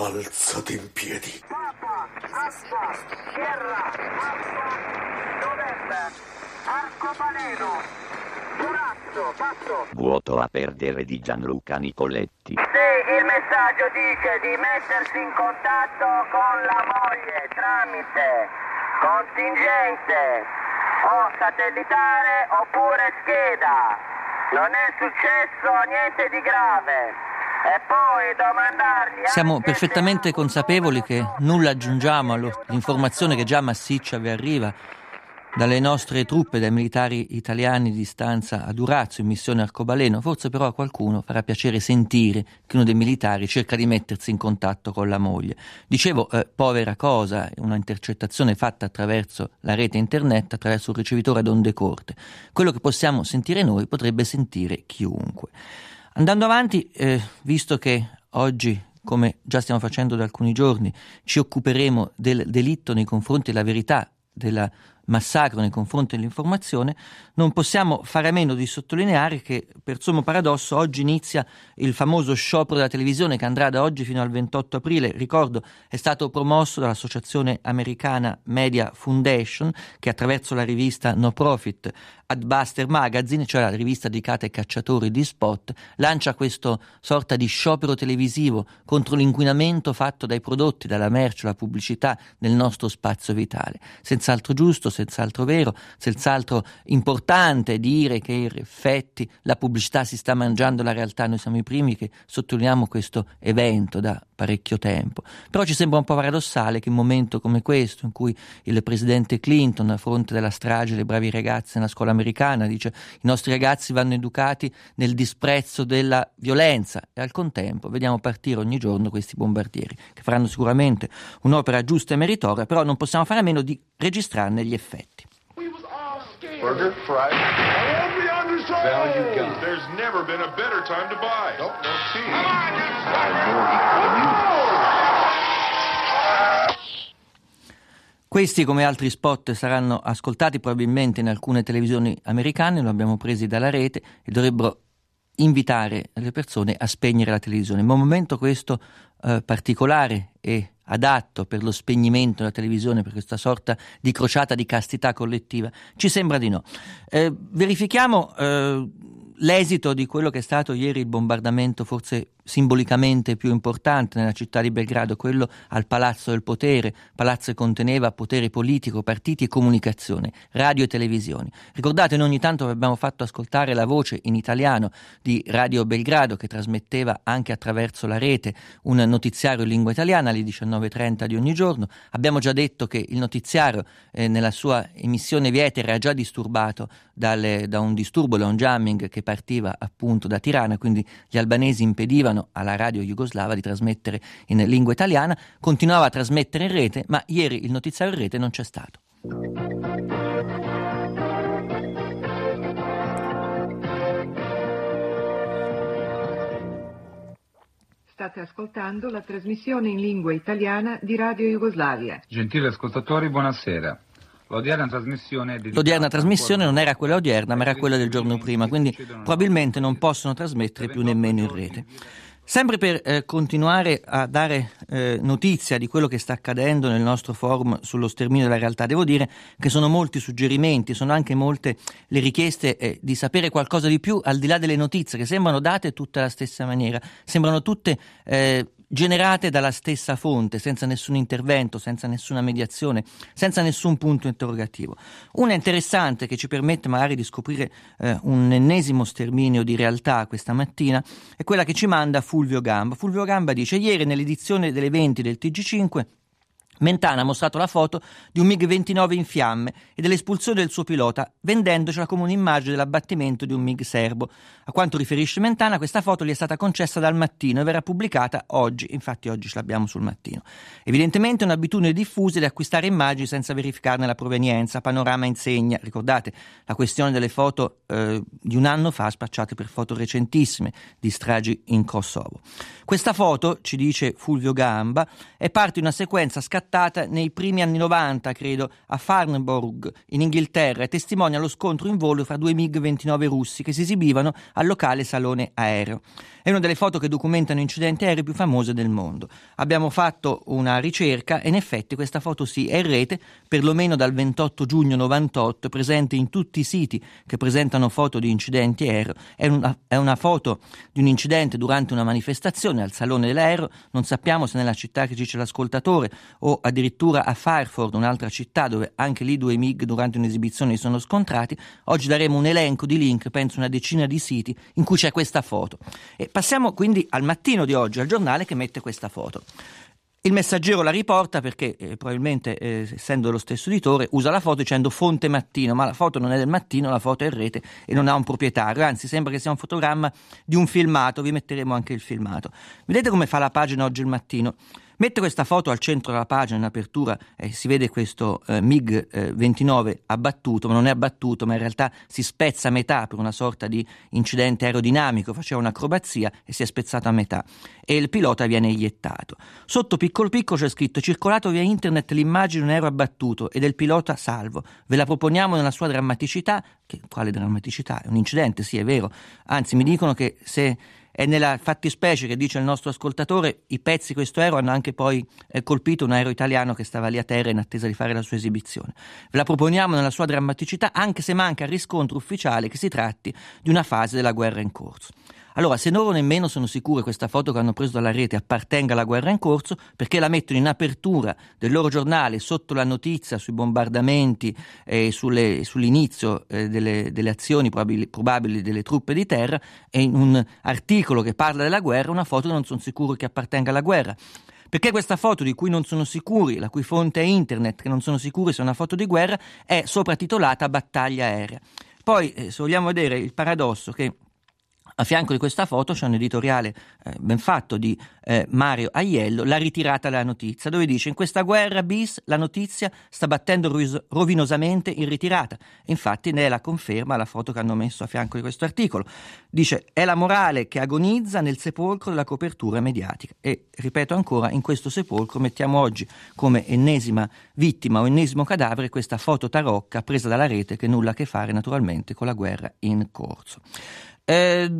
Alzati in piedi. Papa, acqua, terra, acqua, november, arcobaleno, Durazzo, passo. Vuoto a perdere di Gianluca Nicoletti. Sì, il messaggio dice di mettersi in contatto con la moglie tramite contingente o satellitare oppure scheda. Non è successo niente di grave. E poi domandargli Siamo perfettamente consapevoli che nulla aggiungiamo all'informazione che già massiccia vi arriva dalle nostre truppe, dai militari italiani di stanza a Durazzo in missione Arcobaleno. Forse però a qualcuno farà piacere sentire che uno dei militari cerca di mettersi in contatto con la moglie. Dicevo, eh, povera cosa, una intercettazione fatta attraverso la rete internet, attraverso un ricevitore ad onde corte. Quello che possiamo sentire noi potrebbe sentire chiunque. Andando avanti, eh, visto che oggi, come già stiamo facendo da alcuni giorni, ci occuperemo del delitto nei confronti della verità, del massacro nei confronti dell'informazione, non possiamo fare a meno di sottolineare che per sommo paradosso oggi inizia il famoso sciopero della televisione che andrà da oggi fino al 28 aprile. Ricordo, è stato promosso dall'associazione americana Media Foundation che attraverso la rivista no profit Adbuster Magazine, cioè la rivista dedicata ai cacciatori di spot, lancia questo sorta di sciopero televisivo contro l'inquinamento fatto dai prodotti, dalla merce, la pubblicità nel nostro spazio vitale. Senz'altro giusto, senz'altro vero, senz'altro importante dire che in effetti la pubblicità si sta mangiando la realtà, noi siamo i primi che sottolineiamo questo evento da parecchio tempo. Però ci sembra un po' paradossale che in un momento come questo, in cui il presidente Clinton, a fronte della strage dei bravi ragazzi nella scuola americana, dice i nostri ragazzi vanno educati nel disprezzo della violenza e al contempo vediamo partire ogni giorno questi bombardieri, che faranno sicuramente un'opera giusta e meritoria, però non possiamo fare a meno di registrarne gli effetti. Burger, fries. Value gun. There's never been a better time to buy. Nope, no. Come on, Questi, come altri spot, saranno ascoltati probabilmente in alcune televisioni americane, lo abbiamo presi dalla rete e dovrebbero invitare le persone a spegnere la televisione. Ma un momento questo eh, particolare e adatto per lo spegnimento della televisione, per questa sorta di crociata di castità collettiva? Ci sembra di no. Eh, verifichiamo eh, l'esito di quello che è stato ieri il bombardamento forse simbolicamente più importante nella città di Belgrado, quello al Palazzo del Potere, palazzo che conteneva potere politico, partiti e comunicazione, radio e televisioni. Ricordate, noi ogni tanto abbiamo fatto ascoltare la voce in italiano di Radio Belgrado che trasmetteva anche attraverso la rete un notiziario in lingua italiana alle 19.30 di ogni giorno. Abbiamo già detto che il notiziario eh, nella sua emissione via etere era già disturbato dalle, da un disturbo, da un jamming che partiva appunto da Tirana, quindi gli albanesi impedivano alla radio jugoslava di trasmettere in lingua italiana, continuava a trasmettere in rete, ma ieri il notiziario in rete non c'è stato. State ascoltando la trasmissione in lingua italiana di Radio Jugoslavia. Gentili ascoltatori, buonasera. L'odierna trasmissione, L'odierna trasmissione non era quella odierna, ma era quella del giorno prima, quindi probabilmente non possono trasmettere più nemmeno in rete. Sempre per eh, continuare a dare eh, notizia di quello che sta accadendo nel nostro forum sullo sterminio della realtà, devo dire che sono molti i suggerimenti, sono anche molte le richieste eh, di sapere qualcosa di più al di là delle notizie che sembrano date tutte alla stessa maniera, sembrano tutte eh, generate dalla stessa fonte, senza nessun intervento, senza nessuna mediazione, senza nessun punto interrogativo. Una interessante che ci permette magari di scoprire eh, un ennesimo sterminio di realtà questa mattina è quella che ci manda Fulvio Gamba. Fulvio Gamba dice ieri nell'edizione delle 20 del TG5 Mentana ha mostrato la foto di un MiG-29 in fiamme e dell'espulsione del suo pilota, vendendocela come un'immagine dell'abbattimento di un MiG serbo. A quanto riferisce Mentana, questa foto gli è stata concessa dal mattino e verrà pubblicata oggi, infatti oggi ce l'abbiamo sul mattino. Evidentemente è un'abitudine diffusa di acquistare immagini senza verificarne la provenienza. Panorama insegna, ricordate la questione delle foto eh, di un anno fa spacciate per foto recentissime di stragi in Kosovo. Questa foto, ci dice Fulvio Gamba, è parte di una sequenza scattata nei primi anni 90, credo, a Farnborough, in Inghilterra, e testimonia lo scontro in volo fra due MiG-29 russi che si esibivano al locale salone aereo. È una delle foto che documentano incidenti aerei più famose del mondo. Abbiamo fatto una ricerca e in effetti questa foto sì è in rete, perlomeno dal 28 giugno 98, è presente in tutti i siti che presentano foto di incidenti aereo. È una, è una foto di un incidente durante una manifestazione al Salone dell'Aereo, non sappiamo se nella città che dice l'ascoltatore o addirittura a Farford, un'altra città dove anche lì due MiG durante un'esibizione si sono scontrati. Oggi daremo un elenco di link, penso una decina di siti in cui c'è questa foto. E passiamo quindi al mattino di oggi, al giornale che mette questa foto. Il messaggero la riporta perché eh, probabilmente, eh, essendo lo stesso editore, usa la foto dicendo fonte mattino, ma la foto non è del mattino, la foto è in rete e non ha un proprietario, anzi sembra che sia un fotogramma di un filmato, vi metteremo anche il filmato. Vedete come fa la pagina oggi il mattino? Mette questa foto al centro della pagina in apertura e si vede questo eh, MiG-29 eh, abbattuto, ma non è abbattuto, ma in realtà si spezza a metà per una sorta di incidente aerodinamico, faceva un'acrobazia e si è spezzato a metà e il pilota viene iettato. Sotto piccolo piccolo c'è scritto circolato via internet l'immagine di un aereo abbattuto e del pilota salvo. Ve la proponiamo nella sua drammaticità. Che, quale drammaticità? È un incidente, sì, è vero. Anzi, mi dicono che se e nella fattispecie che dice il nostro ascoltatore, i pezzi di questo aereo hanno anche poi eh, colpito un aereo italiano che stava lì a terra in attesa di fare la sua esibizione. Ve la proponiamo nella sua drammaticità, anche se manca il riscontro ufficiale che si tratti di una fase della guerra in corso. Allora, se loro nemmeno sono sicuri che questa foto che hanno preso dalla rete appartenga alla guerra in corso, perché la mettono in apertura del loro giornale sotto la notizia sui bombardamenti e sulle, sull'inizio eh, delle, delle, azioni probabili, probabili, delle truppe di terra e in un articolo che parla della guerra una foto che non sono sicuro che appartenga alla guerra. Perché questa foto di cui non sono sicuri, la cui fonte è internet, che non sono sicuri se è una foto di guerra, è sopratitolata Battaglia aerea. Poi, eh, se vogliamo vedere il paradosso che a fianco di questa foto c'è un editoriale eh, ben fatto di eh, Mario Aiello, La ritirata della notizia, dove dice in questa guerra bis la notizia sta battendo ruis- rovinosamente in ritirata. Infatti ne è la conferma la foto che hanno messo a fianco di questo articolo. Dice è la morale che agonizza nel sepolcro della copertura mediatica. E ripeto ancora, in questo sepolcro mettiamo oggi come ennesima vittima o ennesimo cadavere questa foto tarocca presa dalla rete che nulla a che fare naturalmente con la guerra in corso. Eh,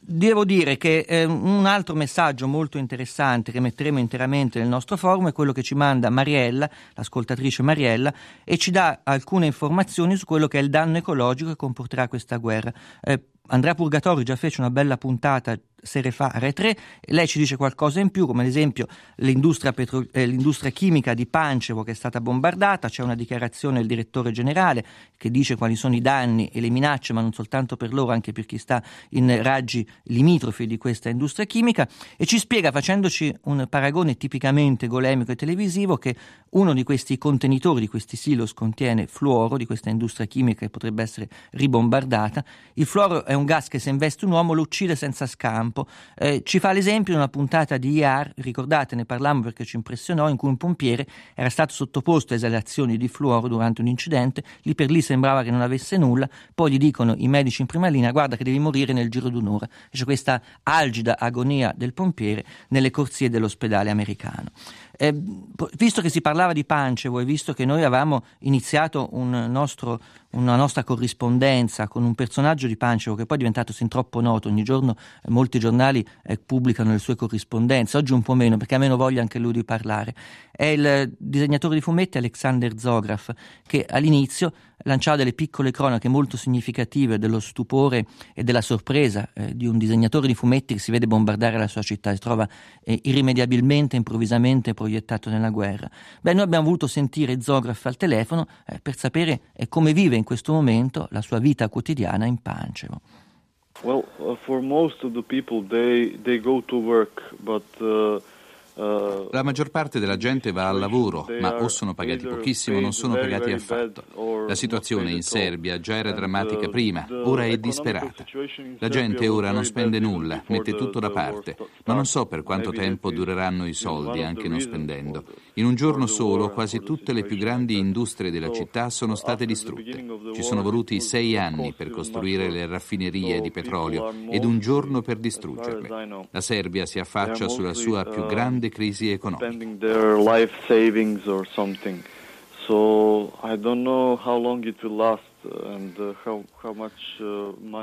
devo dire che eh, un altro messaggio molto interessante che metteremo interamente nel nostro forum è quello che ci manda Mariella, l'ascoltatrice Mariella, e ci dà alcune informazioni su quello che è il danno ecologico che comporterà questa guerra. Eh, Andrea Purgatori già fece una bella puntata sere fa a Re 3, lei ci dice qualcosa in più, come ad esempio l'industria, petro- eh, l'industria, chimica di Pancevo che è stata bombardata, c'è una dichiarazione del direttore generale che dice quali sono i danni e le minacce, ma non soltanto per loro, anche per chi sta in raggi limitrofi di questa industria chimica, e ci spiega facendoci un paragone tipicamente golemico e televisivo che uno di questi contenitori, di questi silos contiene fluoro, di questa industria chimica che potrebbe essere ribombardata. Il fluoro è un gas che se investe un uomo lo uccide senza scampo. Eh, ci fa l'esempio in una puntata di IAR, ricordate, ne parlammo perché ci impressionò, in cui un pompiere era stato sottoposto a esalazioni di fluoro durante un incidente, lì per lì sembrava che non avesse nulla, poi gli dicono i medici in prima linea guarda che devi morire nel giro di un'ora. C'è questa algida agonia del pompiere nelle corsie dell'ospedale americano. Eh, visto che si parlava di Pancevo e visto che noi avevamo iniziato un nostro, una nostra corrispondenza con un personaggio di Pancevo che poi è diventato sin troppo noto, ogni giorno eh, molti giornali eh, pubblicano le sue corrispondenze, oggi un po' meno perché ha meno voglia anche lui di parlare, è il disegnatore di fumetti Alexander Zograf che all'inizio lanciava delle piccole cronache molto significative dello stupore e della sorpresa eh, di un disegnatore di fumetti che si vede bombardare la sua città e si trova eh, irrimediabilmente, improvvisamente proiettato nella guerra. Beh, noi abbiamo voluto sentire Zograf al telefono eh, per sapere eh, come vive in questo momento la sua vita quotidiana in Pancevo. Well, uh, for most of the people, they they go to work, but uh, La maggior parte della gente va al lavoro, ma o sono pagati pochissimo o non sono pagati affatto. La situazione in Serbia già era drammatica prima, ora è disperata. La gente ora non spende nulla, mette tutto da parte, ma non so per quanto tempo dureranno i soldi, anche non spendendo. In un giorno solo quasi tutte le più grandi industrie della città sono state distrutte. Ci sono voluti sei anni per costruire le raffinerie di petrolio ed un giorno per distruggerle. La Serbia si affaccia sulla sua più grande grande crisi economica.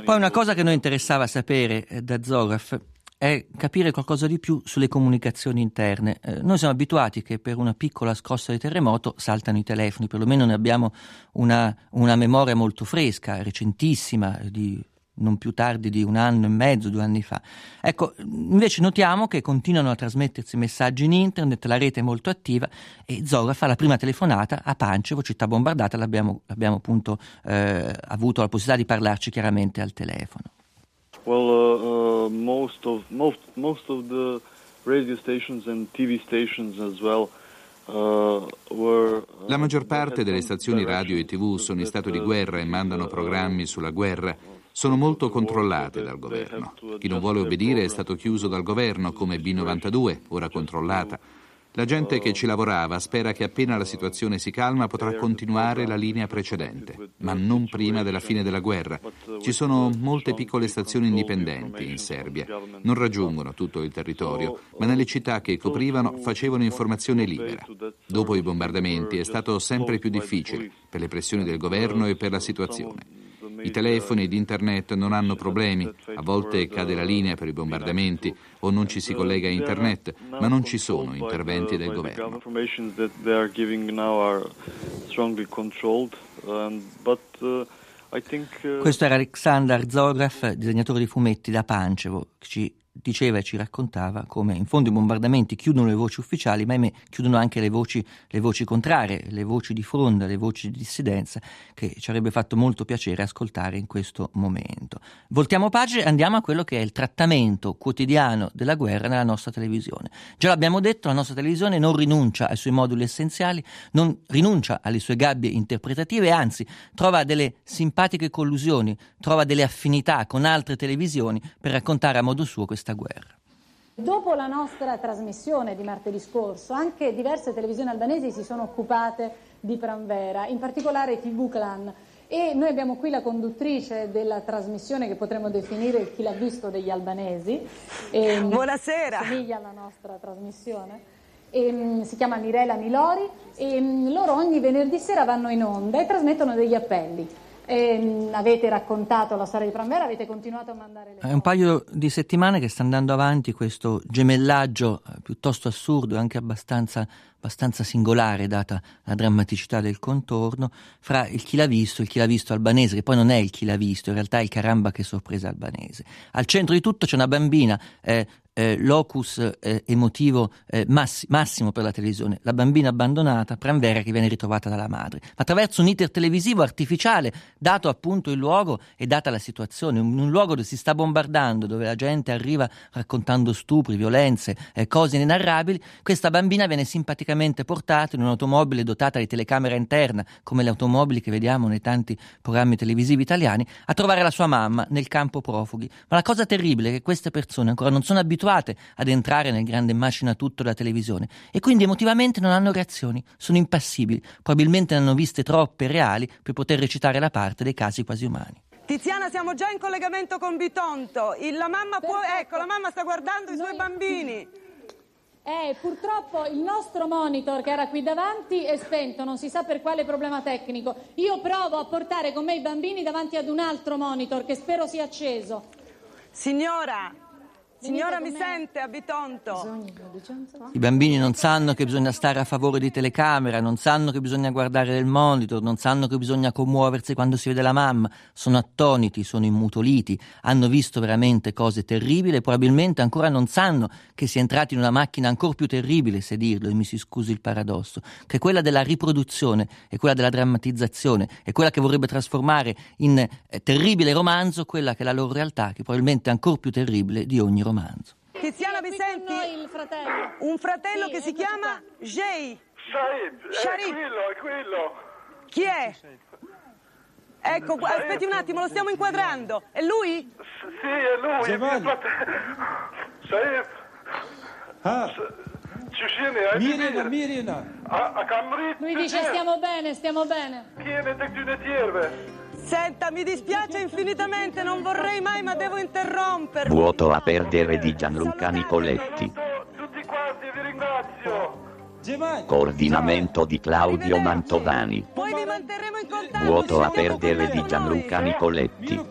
Poi una cosa che noi interessava sapere eh, da Zogaf è capire qualcosa di più sulle comunicazioni interne. Eh, noi siamo abituati che per una piccola scossa di terremoto saltano i telefoni, perlomeno ne abbiamo una, una memoria molto fresca, recentissima, di non più tardi di un anno e mezzo, due anni fa. Ecco, invece notiamo che continuano a trasmettersi messaggi in internet, la rete è molto attiva e Zora fa la prima telefonata a Pancevo, città bombardata, l'abbiamo, l'abbiamo appunto eh, avuto la possibilità di parlarci chiaramente al telefono. Well, uh, uh, most, of, most, most of the radio stations and TV stations as well uh, la maggior parte delle stazioni radio e tv sono in stato di guerra e mandano programmi sulla guerra sono molto controllate dal governo. Chi non vuole obbedire è stato chiuso dal governo, come B92, ora controllata. La gente che ci lavorava spera che appena la situazione si calma potrà continuare la linea precedente, ma non prima della fine della guerra. Ci sono molte piccole stazioni indipendenti in Serbia. Non raggiungono tutto il territorio, ma nelle città che coprivano facevano informazione libera. Dopo i bombardamenti è stato sempre più difficile per le pressioni del governo e per la situazione. I telefoni ed internet non hanno problemi, a volte cade la linea per i bombardamenti o non ci si collega a internet, ma non ci sono interventi del governo. Questo era Aleksandar Zograf, disegnatore di fumetti da Pancevo, che ci diceva e ci raccontava come in fondo i bombardamenti chiudono le voci ufficiali, ma ahimè chiudono anche le voci, le voci contrarie, le voci di fronda, le voci di dissidenza che ci avrebbe fatto molto piacere ascoltare in questo momento. Voltiamo pagina e andiamo a quello che è il trattamento quotidiano della guerra nella nostra televisione. Già l'abbiamo detto, la nostra televisione non rinuncia ai suoi moduli essenziali, non rinuncia alle sue gabbie interpretative, anzi trova delle simpatiche collusioni, trova delle affinità con altre televisioni per raccontare a modo suo questa questa guerra. Dopo la nostra trasmissione di martedì scorso, anche diverse televisioni albanesi si sono occupate di Pranvera, in particolare TV Clan. E noi abbiamo qui la conduttrice della trasmissione che potremmo definire chi l'ha visto degli albanesi. E, ehm, Buonasera. Somiglia alla nostra trasmissione. E, ehm, si chiama Mirela Milori e ehm, loro ogni venerdì sera vanno in onda e trasmettono degli appelli. E, avete raccontato la storia di Pranvera, avete continuato a mandare le È un paio di settimane che sta andando avanti questo gemellaggio eh, piuttosto assurdo e anche abbastanza, abbastanza, singolare, data la drammaticità del contorno, fra il chi l'ha visto e il chi l'ha visto albanese, che poi non è il chi l'ha visto, in realtà è il caramba che sorpresa albanese. Al centro di tutto c'è una bambina eh, eh, locus eh, emotivo eh, massi- massimo per la televisione, la bambina abbandonata, Pranvera che viene ritrovata dalla madre. Attraverso un iter televisivo artificiale, dato appunto il luogo e data la situazione, un, un luogo dove si sta bombardando, dove la gente arriva raccontando stupri, violenze, eh, cose inenarrabili, questa bambina viene simpaticamente portata in un'automobile dotata di telecamera interna, come le automobili che vediamo nei tanti programmi televisivi italiani, a trovare la sua mamma nel campo profughi. Ma la cosa terribile è che queste persone ancora non sono abituate abituate ad entrare nel grande macina tutto della televisione e quindi emotivamente non hanno reazioni, sono impassibili, probabilmente ne hanno viste troppe reali per poter recitare la parte dei casi quasi umani. Tiziana, siamo già in collegamento con Bitonto. Il, la mamma può, ecco, la mamma sta guardando i suoi bambini. Eh, purtroppo il nostro monitor che era qui davanti è spento, non si sa per quale problema tecnico. Io provo a portare con me i bambini davanti ad un altro monitor che spero sia acceso. Signora, Signora mi sente a Bitonto? I bambini non sanno che bisogna stare a favore di telecamera, non sanno che bisogna guardare il monitor, non sanno che bisogna commuoversi quando si vede la mamma, sono attoniti, sono immutoliti, hanno visto veramente cose terribili e probabilmente ancora non sanno che si è entrati in una macchina ancora più terribile, se dirlo, e mi si scusi il paradosso, che è quella della riproduzione, è quella della drammatizzazione, è quella che vorrebbe trasformare in eh, terribile romanzo quella che è la loro realtà, che probabilmente è ancora più terribile di ogni romanzo romanzo. Tiziana, mi senti? Fratello. Un fratello sì, che si chiama Jay. Said, Sharif. è quello, è quello. Chi è? Ecco, Said. aspetti un attimo, lo stiamo inquadrando. È lui? S- sì, è lui. Cemal. Said. Ah. Cicine, Mirina, Mirina. A, a Camrit. Lui dice stiamo bene, stiamo bene. Chi è detective? Senta, mi dispiace infinitamente, non vorrei mai, ma devo interromperlo. Vuoto a perdere di Gianluca Nicoletti. Tutti quanti vi ringrazio. Coordinamento di Claudio Mantovani. Poi vi manterremo in contatto. Vuoto a perdere di Gianluca Nicoletti.